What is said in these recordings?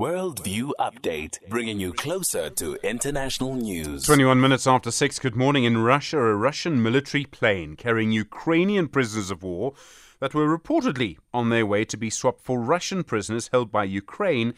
Worldview Update, bringing you closer to international news. 21 minutes after 6, good morning. In Russia, a Russian military plane carrying Ukrainian prisoners of war that were reportedly on their way to be swapped for Russian prisoners held by Ukraine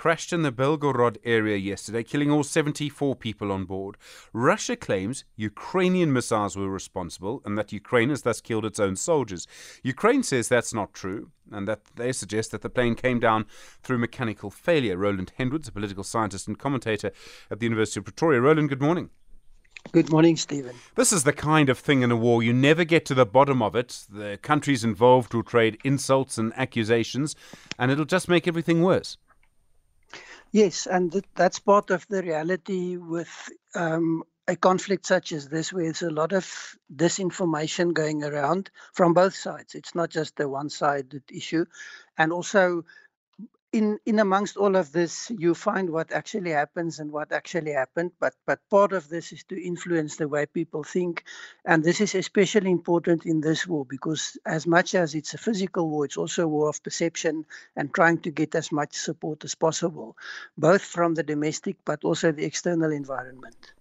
crashed in the Belgorod area yesterday, killing all 74 people on board. Russia claims Ukrainian missiles were responsible and that Ukraine has thus killed its own soldiers. Ukraine says that's not true and that they suggest that the plane came down through mechanical failure. Roland Henwood's, a political scientist and commentator at the University of Pretoria. Roland, good morning. Good morning, Stephen. This is the kind of thing in a war you never get to the bottom of it. The countries involved will trade insults and accusations, and it'll just make everything worse. Yes, and th- that's part of the reality with um, a conflict such as this, where there's a lot of disinformation going around from both sides. It's not just a one sided issue. And also, in in amongst all of this you find what actually happens and what actually happened but but part of this is to influence the way people think. And this is especially important in this war because as much as it's a physical war it's also a war of perception and trying to get as much support as possible both from the domestic but also the external environment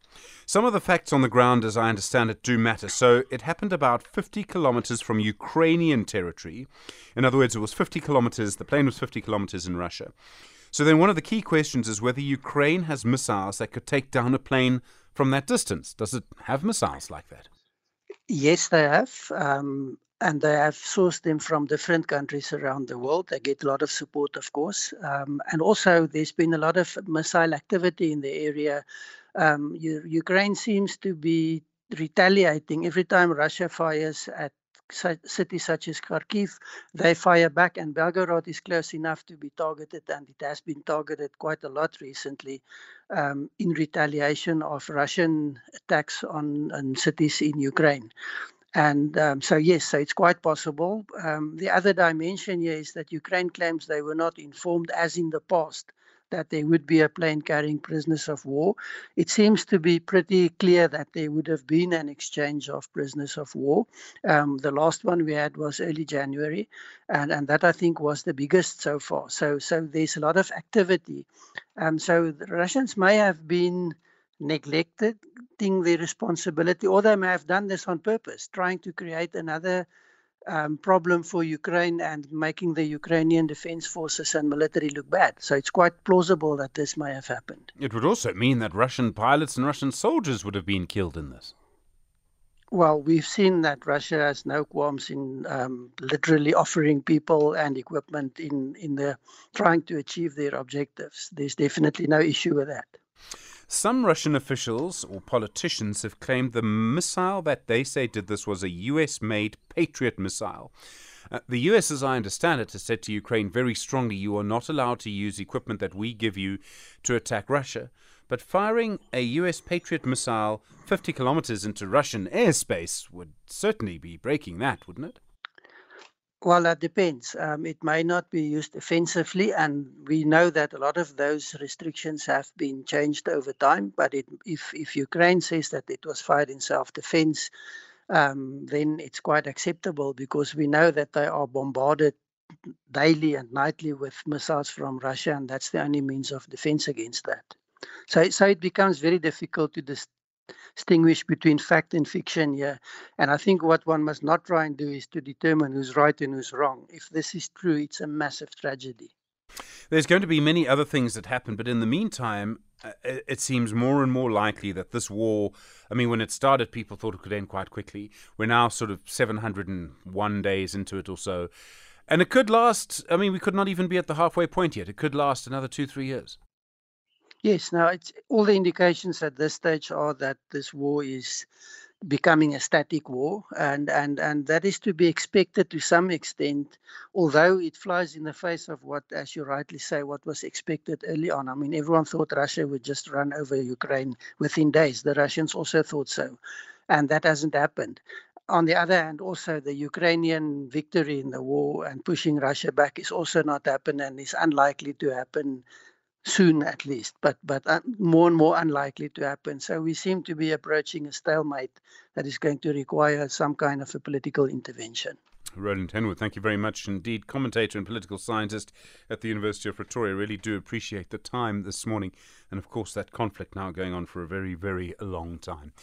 some of the facts on the ground, as I understand it, do matter. So it happened about 50 kilometers from Ukrainian territory. In other words, it was 50 kilometers, the plane was 50 kilometers in Russia. So then one of the key questions is whether Ukraine has missiles that could take down a plane from that distance. Does it have missiles like that? Yes, they have. Um, and they have sourced them from different countries around the world. They get a lot of support, of course. Um, and also, there's been a lot of missile activity in the area um, Ukraine seems to be retaliating every time Russia fires at cities such as Kharkiv, they fire back, and Belgorod is close enough to be targeted, and it has been targeted quite a lot recently um, in retaliation of Russian attacks on, on cities in Ukraine. And um, so, yes, so it's quite possible. Um, the other dimension here is that Ukraine claims they were not informed, as in the past, that there would be a plane carrying prisoners of war. It seems to be pretty clear that there would have been an exchange of prisoners of war. Um, the last one we had was early January, and, and that I think was the biggest so far. So, so there's a lot of activity. Um, so the Russians may have been neglecting their responsibility, or they may have done this on purpose, trying to create another um, problem for Ukraine and making the Ukrainian defense forces and military look bad. So it's quite plausible that this may have happened. It would also mean that Russian pilots and Russian soldiers would have been killed in this. Well, we've seen that Russia has no qualms in um, literally offering people and equipment in, in the trying to achieve their objectives. There's definitely no issue with that. Some Russian officials or politicians have claimed the missile that they say did this was a US made Patriot missile. Uh, the US, as I understand it, has said to Ukraine very strongly you are not allowed to use equipment that we give you to attack Russia. But firing a US Patriot missile 50 kilometers into Russian airspace would certainly be breaking that, wouldn't it? Well, that depends. Um, it may not be used offensively, and we know that a lot of those restrictions have been changed over time. But it, if if Ukraine says that it was fired in self-defense, um, then it's quite acceptable because we know that they are bombarded daily and nightly with missiles from Russia, and that's the only means of defense against that. So, so it becomes very difficult to dis- distinguish between fact and fiction here. And I think what one must not try and do is to determine who's right and who's wrong. If this is true, it's a massive tragedy. There's going to be many other things that happen, but in the meantime, uh, it seems more and more likely that this war, I mean, when it started, people thought it could end quite quickly. We're now sort of 701 days into it or so. And it could last, I mean, we could not even be at the halfway point yet. It could last another two, three years. Yes, now all the indications at this stage are that this war is becoming a static war, and and and that is to be expected to some extent, although it flies in the face of what, as you rightly say, what was expected early on. I mean, everyone thought Russia would just run over Ukraine within days. The Russians also thought so, and that hasn't happened. On the other hand, also the Ukrainian victory in the war and pushing Russia back is also not happened and is unlikely to happen soon at least, but but more and more unlikely to happen. So we seem to be approaching a stalemate that is going to require some kind of a political intervention. Roland Henwood, thank you very much indeed. Commentator and political scientist at the University of Pretoria. Really do appreciate the time this morning. And of course, that conflict now going on for a very, very long time.